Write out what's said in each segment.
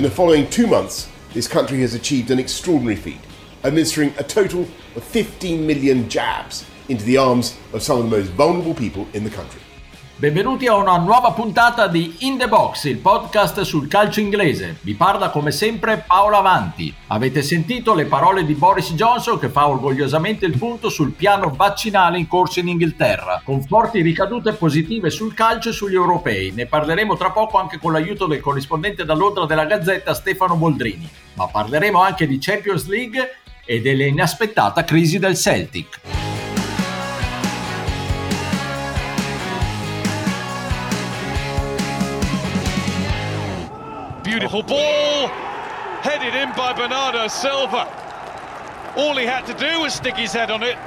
In the following two months, this country has achieved an extraordinary feat, administering a total of 15 million jabs into the arms of some of the most vulnerable people in the country. Benvenuti a una nuova puntata di In The Box, il podcast sul calcio inglese. Vi parla come sempre Paolo Avanti. Avete sentito le parole di Boris Johnson che fa orgogliosamente il punto sul piano vaccinale in corso in Inghilterra, con forti ricadute positive sul calcio e sugli europei. Ne parleremo tra poco anche con l'aiuto del corrispondente da Londra della Gazzetta Stefano Boldrini. Ma parleremo anche di Champions League e dell'inaspettata crisi del Celtic. Beautiful ball, headed in by Bernardo Silva. All he had to do was stick his head on it.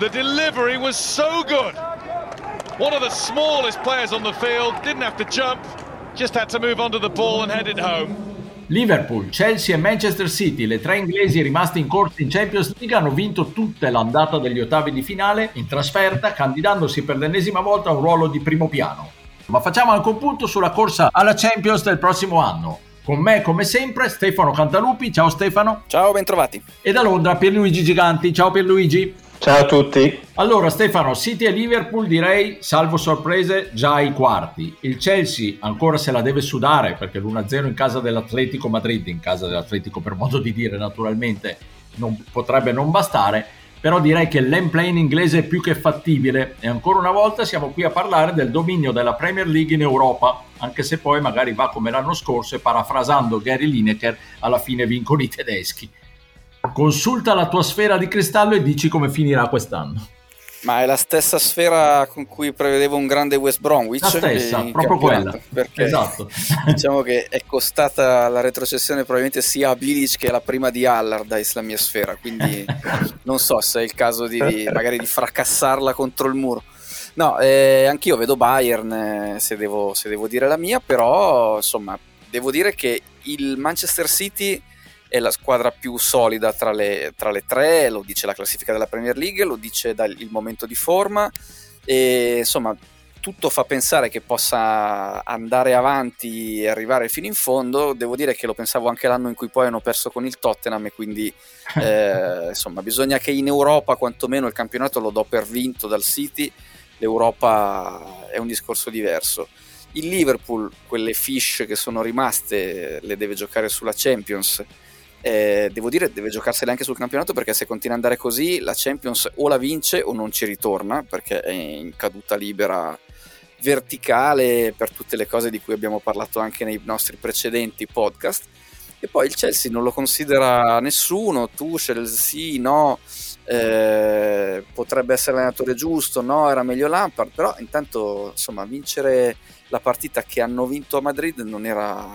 The delivery was so good. One of the smallest players on the field, didn't have to jump, just had to move onto the ball and head it home. Liverpool, Chelsea e Manchester City, le tre inglesi rimaste in corsa in Champions League, hanno vinto tutte l'andata degli ottavi di finale in trasferta, candidandosi per l'ennesima volta a un ruolo di primo piano. Ma facciamo anche un punto sulla corsa alla Champions del prossimo anno. Con me, come sempre, Stefano Cantalupi. Ciao Stefano. Ciao, bentrovati. E da Londra Pierluigi Giganti. Ciao Pierluigi. Ciao a tutti. Allora Stefano, City e Liverpool direi, salvo sorprese, già ai quarti. Il Chelsea ancora se la deve sudare perché l'1-0 in casa dell'Atletico Madrid, in casa dell'Atletico per modo di dire naturalmente, non, potrebbe non bastare però direi che l'endplay in inglese è più che fattibile e ancora una volta siamo qui a parlare del dominio della Premier League in Europa, anche se poi magari va come l'anno scorso e parafrasando Gary Lineker alla fine vincono i tedeschi. Consulta la tua sfera di cristallo e dici come finirà quest'anno. Ma è la stessa sfera con cui prevedevo un grande West Bromwich? La stessa, proprio quella. Perché esatto. diciamo che è costata la retrocessione probabilmente sia a Bilic che la prima di Allardyce la mia sfera, quindi non so se è il caso di, magari di fracassarla contro il muro. No, eh, anch'io vedo Bayern eh, se, devo, se devo dire la mia, però insomma devo dire che il Manchester City è la squadra più solida tra le, tra le, tre, lo dice la classifica della Premier League, lo dice dal, il momento di forma e insomma tutto fa pensare che possa andare avanti e arrivare fino in fondo. Devo dire che lo pensavo anche l'anno in cui poi hanno perso con il Tottenham e quindi eh, insomma bisogna che in Europa quantomeno il campionato lo do per vinto dal City, l'Europa è un discorso diverso. Il Liverpool, quelle fish che sono rimaste, le deve giocare sulla Champions eh, devo dire deve giocarsela anche sul campionato perché se continua ad andare così la Champions o la vince o non ci ritorna perché è in caduta libera verticale per tutte le cose di cui abbiamo parlato anche nei nostri precedenti podcast. E poi il Chelsea non lo considera nessuno Tuchel sì, no eh, potrebbe essere l'allenatore giusto no, era meglio Lampard però intanto insomma vincere la partita che hanno vinto a Madrid non era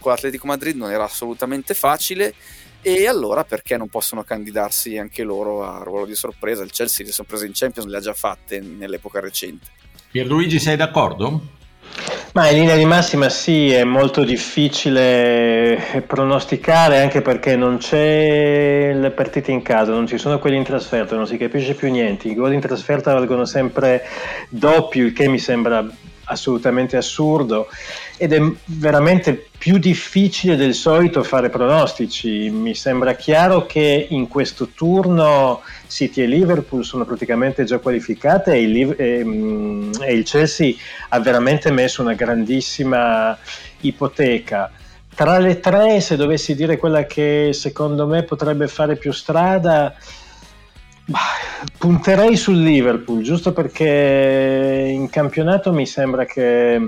con l'Atletico Madrid non era assolutamente facile e allora perché non possono candidarsi anche loro a ruolo di sorpresa? Il Chelsea le sorprese in Champions le ha già fatte nell'epoca recente. Pierluigi sei d'accordo? Ma in linea di massima sì, è molto difficile pronosticare anche perché non c'è le partite in casa, non ci sono quelli in trasferta, non si capisce più niente. I gol in trasferta valgono sempre doppio, il che mi sembra assolutamente assurdo ed è veramente più difficile del solito fare pronostici. Mi sembra chiaro che in questo turno City e Liverpool sono praticamente già qualificate e il, e, mm, e il Chelsea ha veramente messo una grandissima ipoteca. Tra le tre, se dovessi dire quella che secondo me potrebbe fare più strada, punterei sul Liverpool, giusto perché in campionato mi sembra che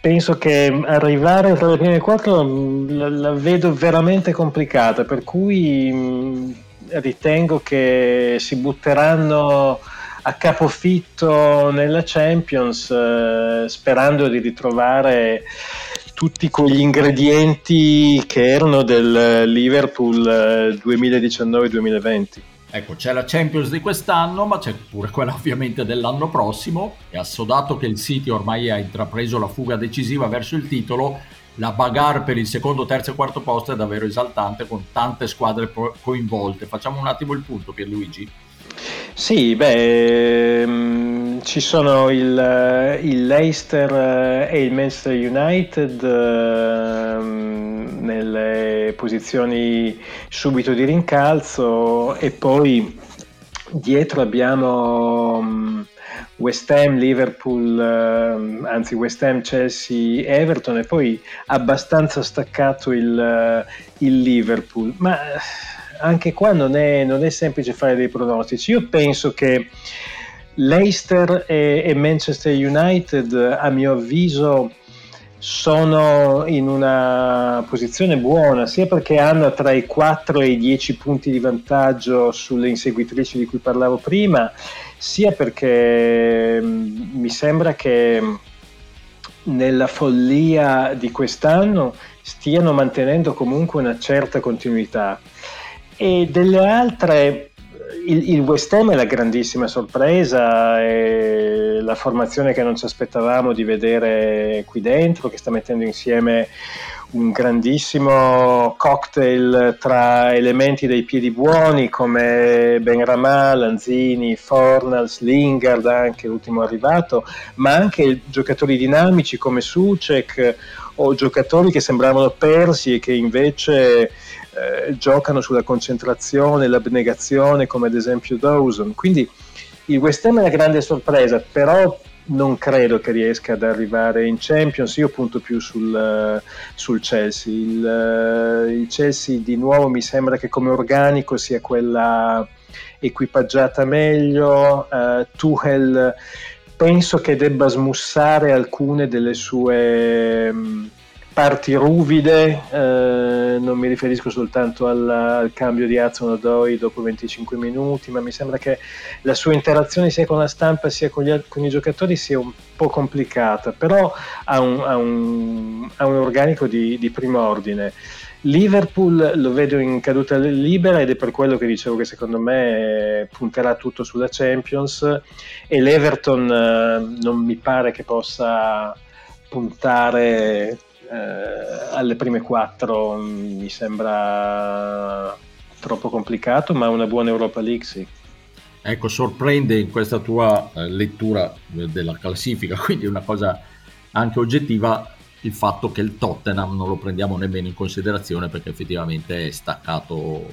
penso che arrivare tra le prime quattro mm, la, la vedo veramente complicata, per cui mh, ritengo che si butteranno a capofitto nella Champions eh, sperando di ritrovare tutti quegli ingredienti che erano del Liverpool 2019-2020. Ecco, c'è la Champions di quest'anno, ma c'è pure quella ovviamente dell'anno prossimo. E assodato che il City ormai ha intrapreso la fuga decisiva verso il titolo, la bagarre per il secondo, terzo e quarto posto è davvero esaltante con tante squadre coinvolte. Facciamo un attimo il punto, Pierluigi. Sì, beh, ehm, ci sono il, il Leicester e il Manchester United nelle posizioni subito di rincalzo e poi dietro abbiamo West Ham, Liverpool, anzi West Ham, Chelsea, Everton e poi abbastanza staccato il, il Liverpool. Ma anche qua non è, non è semplice fare dei pronostici. Io penso che Leicester e, e Manchester United, a mio avviso, sono in una posizione buona, sia perché hanno tra i 4 e i 10 punti di vantaggio sulle inseguitrici di cui parlavo prima, sia perché mm, mi sembra che nella follia di quest'anno stiano mantenendo comunque una certa continuità. E delle altre, il, il West Ham è la grandissima sorpresa, è la formazione che non ci aspettavamo di vedere qui dentro, che sta mettendo insieme un grandissimo cocktail tra elementi dei piedi buoni come Benramà, Lanzini, Fornals, Lingard, anche l'ultimo arrivato, ma anche giocatori dinamici come Sucek o giocatori che sembravano persi e che invece eh, giocano sulla concentrazione, l'abnegazione, come ad esempio Dawson. Quindi il West Ham è una grande sorpresa, però non credo che riesca ad arrivare in Champions. Io punto più sul, sul Chelsea. Il, il, Chelsea di nuovo mi sembra che come organico sia quella equipaggiata meglio. Uh, Tuchel penso che debba smussare alcune delle sue parti ruvide, eh, non mi riferisco soltanto al, al cambio di Hudson Odoi dopo 25 minuti, ma mi sembra che la sua interazione sia con la stampa sia con, gli, con i giocatori sia un po' complicata, però ha un, ha un, ha un organico di, di primo ordine. Liverpool lo vedo in caduta libera ed è per quello che dicevo che secondo me punterà tutto sulla Champions e l'Everton eh, non mi pare che possa puntare eh, alle prime quattro mi sembra troppo complicato, ma una buona Europa League sì. Ecco, sorprende in questa tua eh, lettura della classifica, quindi una cosa anche oggettiva, il fatto che il Tottenham non lo prendiamo nemmeno in considerazione perché effettivamente è staccato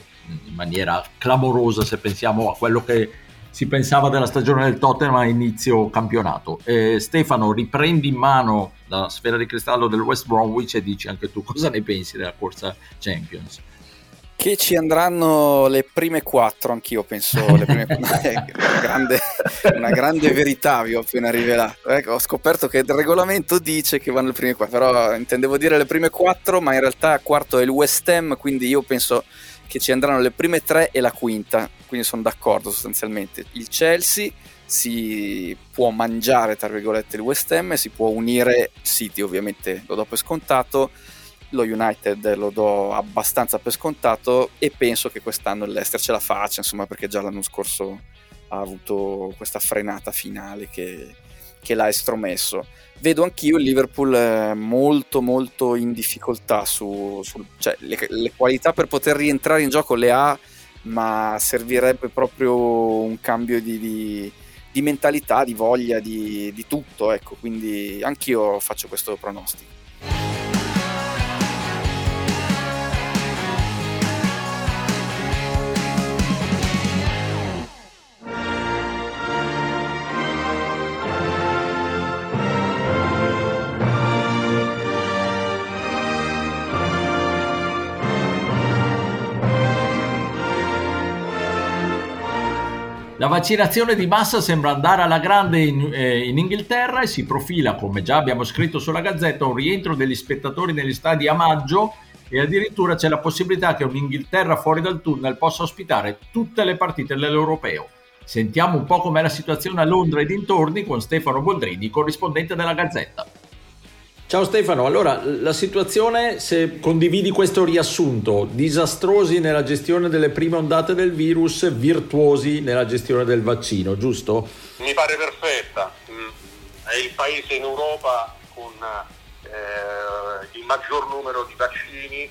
in maniera clamorosa se pensiamo a quello che si pensava della stagione del Tottenham a inizio campionato. Eh, Stefano, riprendi in mano la sfera di cristallo del West Bromwich e dici anche tu cosa ne pensi della corsa Champions. Che ci andranno le prime quattro, anch'io penso, prime, una, grande, una grande verità vi ho appena rivelato. Ecco, ho scoperto che il regolamento dice che vanno le prime quattro, però intendevo dire le prime quattro, ma in realtà quarto è il West Ham, quindi io penso che ci andranno le prime tre e la quinta, quindi sono d'accordo sostanzialmente. Il Chelsea si può mangiare, tra virgolette, il West Ham, si può unire City, ovviamente lo do per scontato, lo United lo do abbastanza per scontato e penso che quest'anno l'Ester ce la faccia, insomma, perché già l'anno scorso ha avuto questa frenata finale che, che l'ha estromesso. Vedo anch'io il Liverpool eh, molto molto in difficoltà su, su cioè, le, le, qualità per poter rientrare in gioco le ha ma servirebbe proprio un cambio di, di, di mentalità, di voglia, di, di tutto ecco. Quindi anch'io faccio questo pronostico La vaccinazione di massa sembra andare alla grande in, eh, in, Inghilterra e si profila, come già abbiamo scritto sulla Gazzetta, un rientro degli spettatori negli stadi a maggio e addirittura c'è la possibilità che un'Inghilterra fuori dal tunnel possa ospitare tutte le partite dell'Europeo. Sentiamo un po' com'è la situazione a Londra e dintorni con Stefano Boldrini, corrispondente della Gazzetta. Ciao Stefano, allora la situazione, se condividi questo riassunto, disastrosi nella gestione delle prime ondate del virus, virtuosi nella gestione del vaccino, giusto? Mi pare perfetta, mm. è il paese in Europa con eh, il maggior numero di vaccini, eh,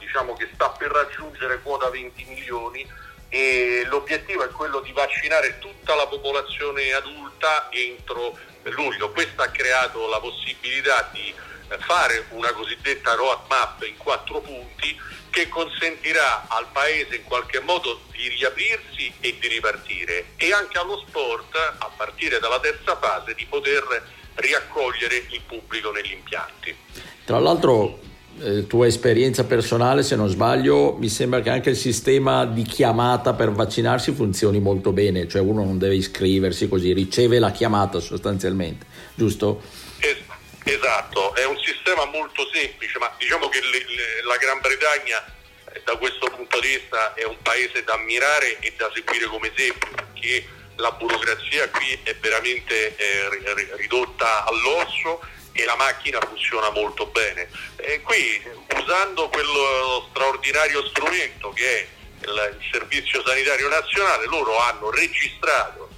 diciamo che sta per raggiungere quota 20 milioni e l'obiettivo è quello di vaccinare tutta la popolazione adulta entro luglio. Questo ha creato la possibilità di fare una cosiddetta roadmap in quattro punti che consentirà al Paese in qualche modo di riaprirsi e di ripartire e anche allo sport, a partire dalla terza fase, di poter riaccogliere il pubblico negli impianti. Tra l'altro, eh, tua esperienza personale, se non sbaglio, mi sembra che anche il sistema di chiamata per vaccinarsi funzioni molto bene, cioè uno non deve iscriversi così, riceve la chiamata sostanzialmente, giusto? Es- esatto, è un sistema molto semplice, ma diciamo che le, le, la Gran Bretagna eh, da questo punto di vista è un paese da ammirare e da seguire come esempio perché la burocrazia qui è veramente eh, ridotta all'osso e la macchina funziona molto bene. E qui usando quello straordinario strumento che è il, Servizio Sanitario Nazionale, loro hanno registrato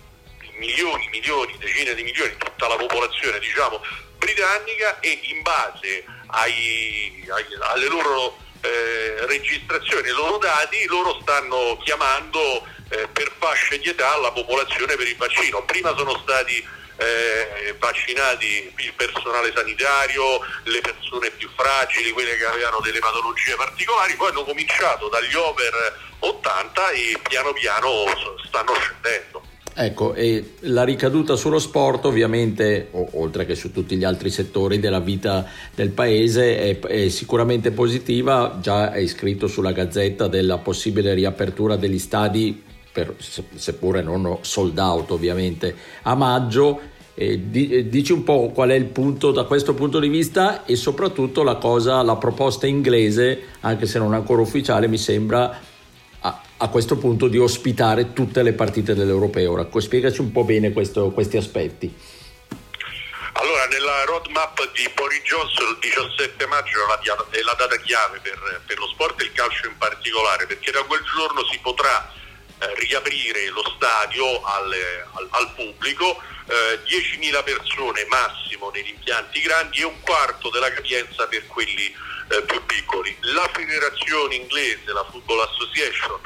milioni, milioni, decine di milioni, tutta la popolazione diciamo britannica e in base ai, ai, alle loro eh, registrazioni, ai loro dati, loro stanno chiamando eh, per fasce di età la popolazione per il vaccino. Prima sono stati eh, vaccinati il personale sanitario, le persone più fragili, quelle che avevano delle patologie particolari, poi hanno cominciato dagli over 80 e piano piano stanno scendendo. Ecco, e la ricaduta sullo sport ovviamente, o, oltre che su tutti gli altri settori della vita del paese, è, è, sicuramente positiva, già è iscritto sulla gazzetta della possibile riapertura degli stadi, per, seppure non sold out ovviamente, a maggio. Eh, dici un po' qual è il punto da questo punto di vista e soprattutto la cosa, la proposta inglese, anche se non ancora ufficiale, mi sembra a questo punto di ospitare tutte le partite dell'Europeo. Ora, spiegaci un po' bene questo, questi aspetti. Allora, nella roadmap di Boris Johnson il 17 maggio è la data chiave per, per lo sport e il calcio in particolare, perché da quel giorno si potrà eh, riaprire lo stadio al, al, al pubblico, eh, 10.000 persone massimo negli impianti grandi e un quarto della capienza per quelli eh, più piccoli. La federazione inglese, la Football Association,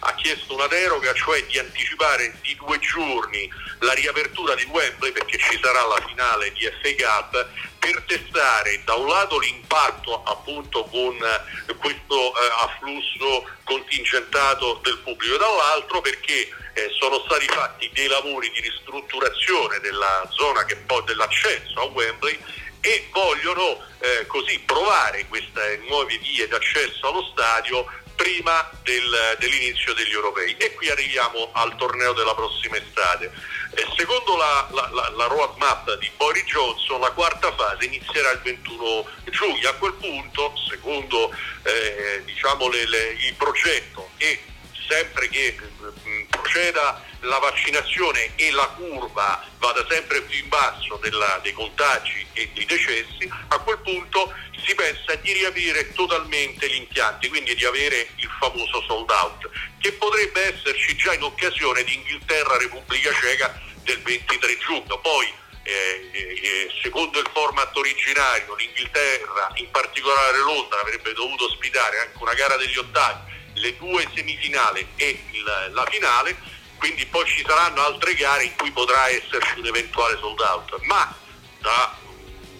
ha chiesto una deroga, cioè di anticipare di due giorni la riapertura di Wembley perché ci sarà la finale di FA Cup per testare da un lato l'impatto appunto con eh, questo eh, afflusso contingentato del pubblico, dall'altro perché eh, sono stati fatti dei lavori di ristrutturazione della zona che poi dell'accesso a Wembley e vogliono eh, così provare queste nuove vie d'accesso allo stadio prima del, dell'inizio degli europei e qui arriviamo al torneo della prossima estate. Eh, secondo la, la, la, la roadmap di Boris Johnson la quarta fase inizierà il 21 giugno, a quel punto secondo eh, diciamo le, le, il progetto e sempre che mh, proceda la vaccinazione e la curva vada sempre più in basso della, dei contagi e dei decessi, a quel punto si pensa di riaprire totalmente gli impianti, quindi di avere il famoso sold out, che potrebbe esserci già in occasione di Inghilterra-Repubblica Ceca del 23 giugno. Poi eh, eh, secondo il format originario l'Inghilterra, in particolare Londra, avrebbe dovuto ospitare anche una gara degli ottavi, le due semifinali e il, la finale, quindi poi ci saranno altre gare in cui potrà esserci un eventuale sold out, ma da,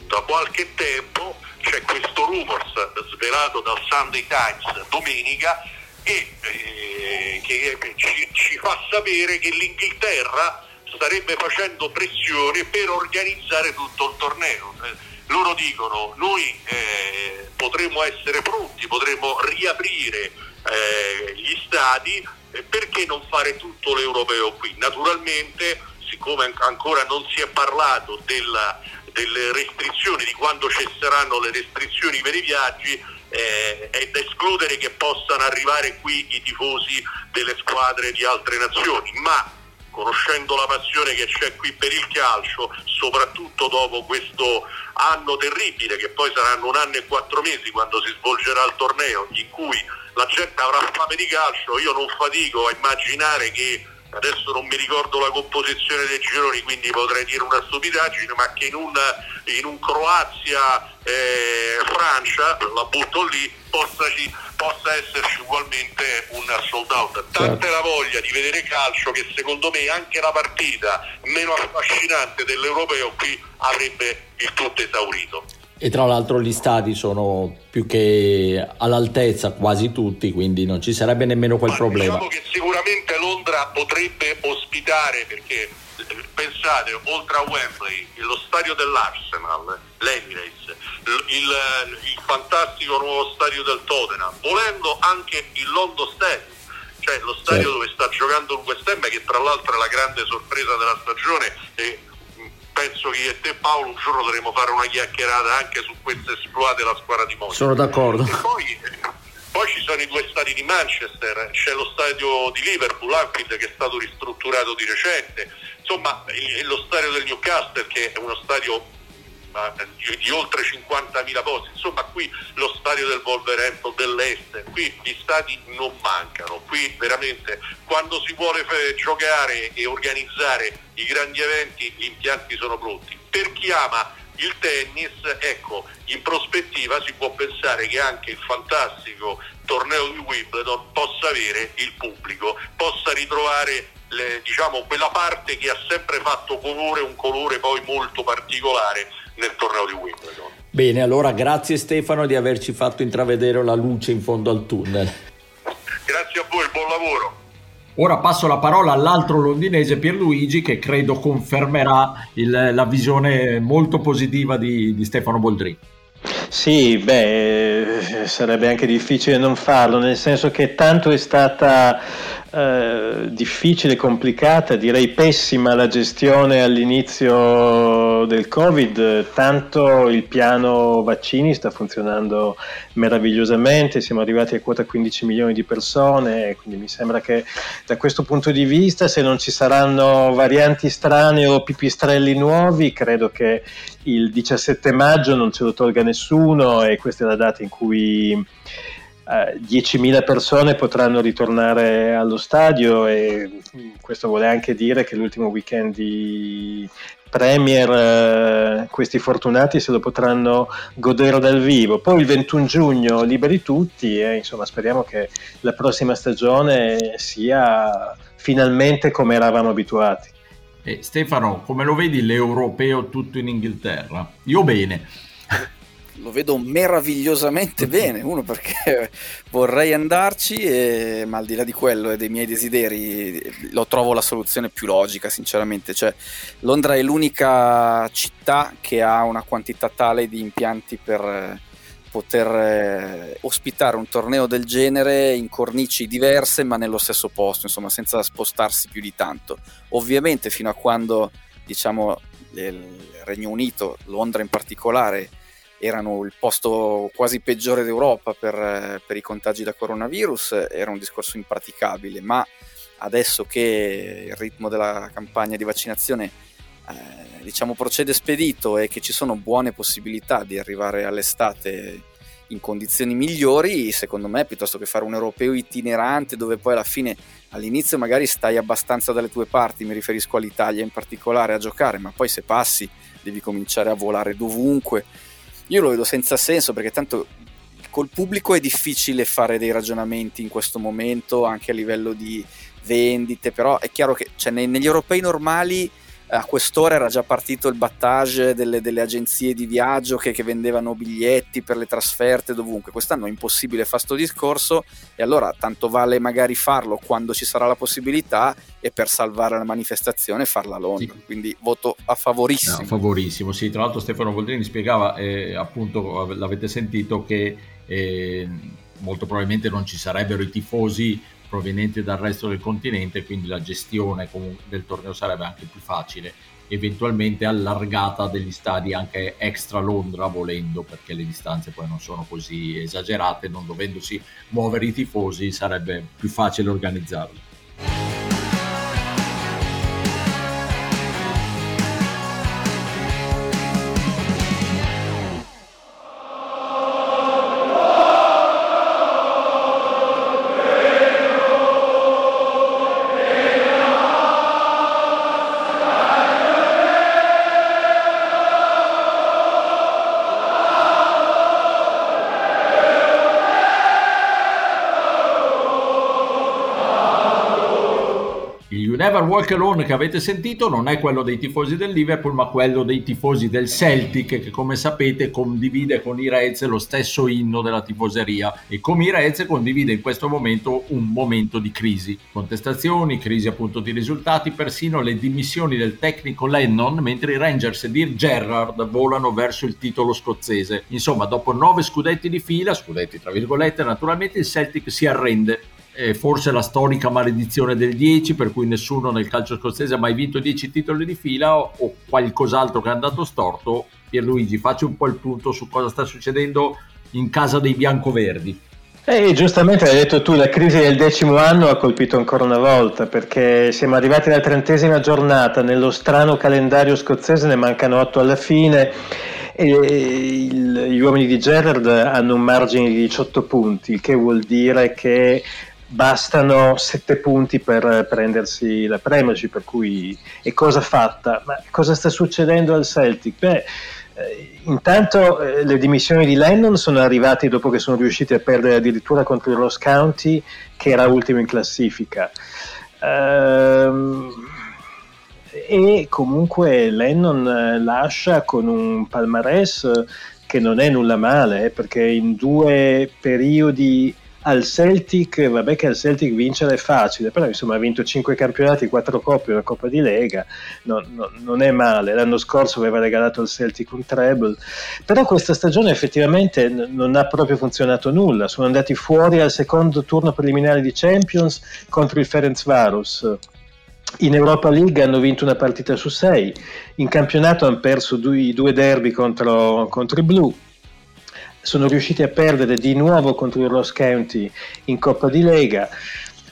da qualche tempo c'è questo rumors svelato dal Sunday Times domenica e eh, che ci, ci fa sapere che l'Inghilterra starebbe facendo pressione per organizzare tutto il torneo. Eh, loro dicono noi eh, potremmo essere pronti, potremmo riaprire eh, gli stadi perché non fare tutto l'europeo qui? Naturalmente, siccome ancora non si è parlato della, delle restrizioni, di quando cesseranno le restrizioni per i viaggi, eh, è da escludere che possano arrivare qui i tifosi delle squadre di altre nazioni, ma conoscendo la passione che c'è qui per il calcio, soprattutto dopo questo anno terribile, che poi saranno un anno e quattro mesi quando si svolgerà il torneo, in cui la gente avrà fame di calcio, io non fatico a immaginare che adesso non mi ricordo la composizione dei gironi, quindi potrei dire una stupidaggine, ma che in un, in un Croazia-Francia, eh, la butto lì, possa, possa esserci ugualmente un sold out. Tanta Certo. la voglia di vedere calcio che secondo me anche la partita meno affascinante dell'europeo qui avrebbe il tutto esaurito. E tra l'altro gli stadi sono più che all'altezza quasi tutti, quindi non ci sarebbe nemmeno quel Ma problema. Diciamo che sicuramente Londra potrebbe ospitare perché pensate, oltre a Wembley, lo stadio dell'Arsenal, l'Emirates, il, il fantastico nuovo stadio del Tottenham, volendo anche il London Stadium, cioè lo stadio Certo. dove sta giocando il West Ham, che tra l'altro è la grande sorpresa della stagione e penso che io e te Paolo un giorno dovremo fare una chiacchierata anche su questo esploit della squadra di Monaco. Sono d'accordo. E poi, poi ci sono i due stadi di Manchester, c'è lo stadio di Liverpool, Anfield, che è stato ristrutturato di recente, insomma lo stadio del Newcastle che è uno stadio ma, di, di oltre 50.000 posti, insomma qui lo stadio del Wolverhampton dell'Est, qui gli stadi non mancano, qui veramente quando si vuole giocare e organizzare i grandi eventi gli impianti sono pronti. Per chi ama il tennis, ecco, in prospettiva si può pensare che anche il fantastico torneo di Wimbledon possa avere il pubblico, possa ritrovare le- diciamo, quella parte che ha sempre fatto colore, un colore poi molto particolare nel torneo di Wimbledon. Bene, allora grazie Stefano di averci fatto intravedere la luce in fondo al tunnel. Grazie a voi, buon lavoro. Ora passo la parola all'altro londinese Pierluigi che credo confermerà il- la visione molto positiva di, di Stefano Boldrini. Sì, beh, eh, sarebbe anche difficile non farlo, nel senso che tanto è stata eh, difficile, complicata, direi pessima la gestione all'inizio del Covid, tanto il piano vaccini sta funzionando meravigliosamente, siamo arrivati a quota 15 milioni di persone, quindi mi sembra che da questo punto di vista se non ci saranno varianti strane o pipistrelli nuovi, credo che il 17 maggio non ce lo tolga nessuno e questa è la data in cui eh, 10.000 persone potranno ritornare allo stadio e questo vuole anche dire che l'ultimo weekend di Premier eh, questi fortunati se lo potranno godere dal vivo. Poi il 21 giugno liberi tutti e insomma speriamo che la prossima stagione sia finalmente come eravamo abituati. E Stefano, come lo vedi l'europeo tutto in Inghilterra? Io bene. Lo vedo meravigliosamente bene, uno perché vorrei andarci, e- ma al di là di quello e dei miei desideri, lo trovo la soluzione più logica, sinceramente. Cioè, Londra è l'unica città che ha una quantità tale di impianti per eh, poter eh, ospitare un torneo del genere in cornici diverse, ma nello stesso posto, insomma, senza spostarsi più di tanto. Ovviamente, fino a quando, diciamo, il Regno Unito, Londra in particolare, erano il posto quasi peggiore d'Europa per, per i contagi da coronavirus, era un discorso impraticabile, ma adesso che il ritmo della campagna di vaccinazione eh, diciamo procede spedito e che ci sono buone possibilità di arrivare all'estate in condizioni migliori, secondo me, piuttosto che fare un europeo itinerante dove poi alla fine all'inizio magari stai abbastanza dalle tue parti, mi riferisco all'Italia in particolare a giocare, ma poi se passi devi cominciare a volare dovunque. Io lo vedo senza senso perché tanto col pubblico è difficile fare dei ragionamenti in questo momento anche a livello di vendite, però è chiaro che cioè, negli europei normali a quest'ora era già partito il battage delle, delle agenzie di viaggio che, che vendevano biglietti per le trasferte dovunque. Quest'anno è impossibile fare sto discorso e allora tanto vale magari farlo quando ci sarà la possibilità e per salvare la manifestazione farla a Londra. Sì. Quindi voto a favorissimo. No, favorissimo, sì. Tra l'altro Stefano Boldrini spiegava, eh, appunto, l'avete sentito, che eh, molto probabilmente non ci sarebbero i tifosi provenienti dal resto del continente, quindi la gestione del torneo sarebbe anche più facile, eventualmente allargata degli stadi anche extra Londra volendo, perché le distanze poi non sono così esagerate, non dovendosi muovere i tifosi sarebbe più facile organizzarli. Never Walk Alone che avete sentito non è quello dei tifosi del Liverpool, ma quello dei tifosi del Celtic, che come sapete condivide con i Reds lo stesso inno della tifoseria e come i Reds condivide in questo momento un momento di crisi. Contestazioni, crisi appunto di risultati, persino le dimissioni del tecnico Lennon, mentre i Rangers di Dir Gerrard volano verso il titolo scozzese. Insomma, dopo nove scudetti di fila, scudetti tra virgolette, naturalmente il Celtic si arrende eh, forse la storica maledizione del 10 per cui nessuno nel calcio scozzese ha mai vinto 10 titoli di fila o, o qualcos'altro che è andato storto. Pierluigi faccio un po' il punto su cosa sta succedendo in casa dei biancoverdi. E giustamente hai detto tu, la crisi del decimo anno ha colpito ancora una volta perché siamo arrivati alla trentesima giornata, nello strano calendario scozzese ne mancano otto alla fine e il, gli uomini di Gerrard hanno un margine di 18 punti, il che vuol dire che bastano sette punti per prendersi la Premiership, per cui è cosa fatta. Ma cosa sta succedendo al Celtic? Beh, eh, intanto eh, le dimissioni di Lennon sono arrivate dopo che sono riusciti a perdere addirittura contro il Ross County, che era ultimo in classifica. Ehm, e comunque Lennon eh, lascia con un palmarès che non è nulla male, eh, perché in due periodi al Celtic, vabbè che al Celtic vincere è facile, però insomma ha vinto 5 campionati, 4 coppe, una coppa di Lega, no, no, non è male, l'anno scorso aveva regalato al Celtic un treble, però questa stagione effettivamente n- non ha proprio funzionato nulla, sono andati fuori al secondo turno preliminare di Champions contro il Ferenc Varus. In Europa League hanno vinto una partita su 6, in campionato hanno perso i due derby contro, contro i Blu, sono riusciti a perdere di nuovo contro il Ross County in Coppa di Lega.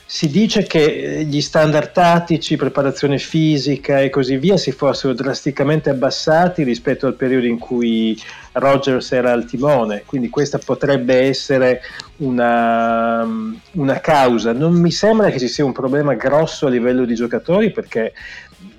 Si dice che eh, gli standard tattici, preparazione fisica e così via si fossero drasticamente abbassati rispetto al periodo in cui Rogers era al timone, quindi questa potrebbe essere una, una causa. Non mi sembra che ci sia un problema grosso a livello di giocatori perché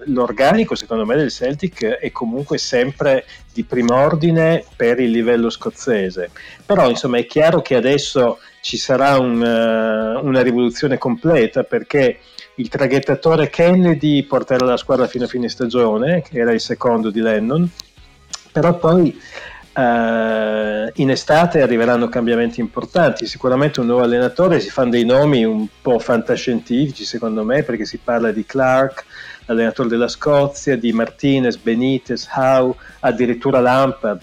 l'organico secondo me del Celtic è comunque sempre di prim'ordine per il livello scozzese. Però insomma è chiaro che adesso ci sarà un, uh, una rivoluzione completa perché il traghettatore Kennedy porterà la squadra fino a fine stagione che era il secondo di Lennon. Però poi Uh, in estate arriveranno cambiamenti importanti, sicuramente un nuovo allenatore, si fanno dei nomi un po' fantascientifici secondo me perché si parla di Clark, allenatore della Scozia, di Martinez, Benitez, Howe, addirittura Lampard.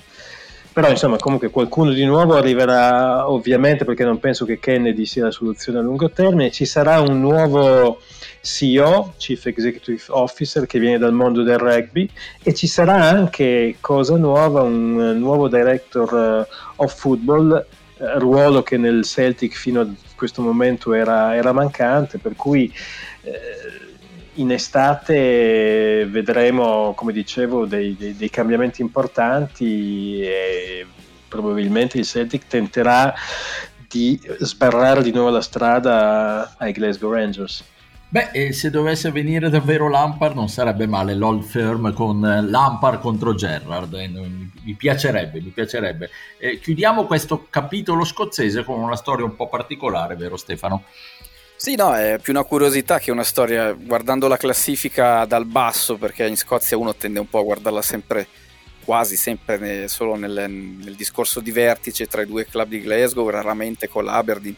Però insomma comunque qualcuno di nuovo arriverà ovviamente perché non penso che Kennedy sia la soluzione a lungo termine, ci sarà un nuovo CEO, Chief Executive Officer, che viene dal mondo del rugby e ci sarà anche, cosa nuova, un nuovo Director eh, of Football, eh, ruolo che nel Celtic fino a questo momento era, era mancante, per cui eh, in estate vedremo, come dicevo, dei, dei, dei, cambiamenti importanti e probabilmente il Celtic tenterà di sbarrare di nuovo la strada ai Glasgow Rangers. Beh, e se dovesse venire davvero Lampard non sarebbe male l'old firm con Lampard contro Gerrard, eh, mi piacerebbe, mi piacerebbe. Eh, chiudiamo questo capitolo scozzese con una storia un po' particolare, vero Stefano? Sì, no, è più una curiosità che una storia, guardando la classifica dal basso, perché in Scozia uno tende un po' a guardarla sempre, quasi sempre ne, solo nel, nel, discorso di vertice tra i due club di Glasgow, raramente con l'Aberdeen,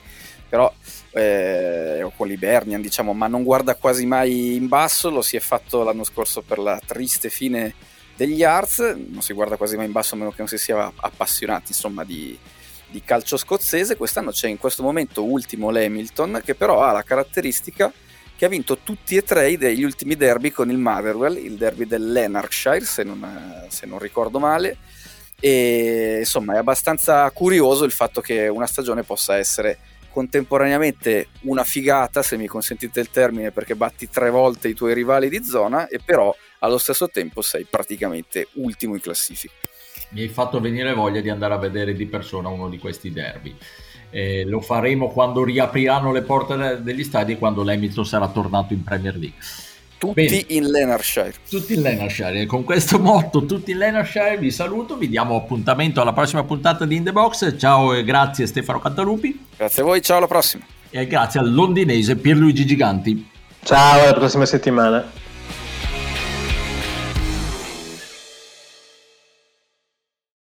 però, eh, o con l'Ibernian, diciamo, ma non guarda quasi mai in basso, lo si è fatto l'anno scorso per la triste fine degli Arts, non si guarda quasi mai in basso a meno che non si sia appassionati, insomma, di di calcio scozzese, quest'anno c'è in questo momento ultimo l'Hamilton, che però ha la caratteristica che ha vinto tutti e tre degli ultimi derby con il Motherwell, il derby del Lanarkshire, se non, se non ricordo male, e insomma è abbastanza curioso il fatto che una stagione possa essere contemporaneamente una figata, se mi consentite il termine, perché batti tre volte i tuoi rivali di zona e però allo stesso tempo sei praticamente ultimo in classifica mi hai fatto venire voglia di andare a vedere di persona uno di questi derby. Eh, lo faremo quando riapriranno le porte degli stadi e quando l'Hamilton sarà tornato in Premier League. Tutti Bene. in Lenarshire. Tutti in Lenarshire. E con questo motto, tutti in Lenarshire, vi saluto, vi diamo appuntamento alla prossima puntata di In The Box. Ciao e grazie Stefano Cantalupi. Grazie a voi, ciao alla prossima. E grazie al londinese Pierluigi Giganti. Ciao, alla prossima settimana.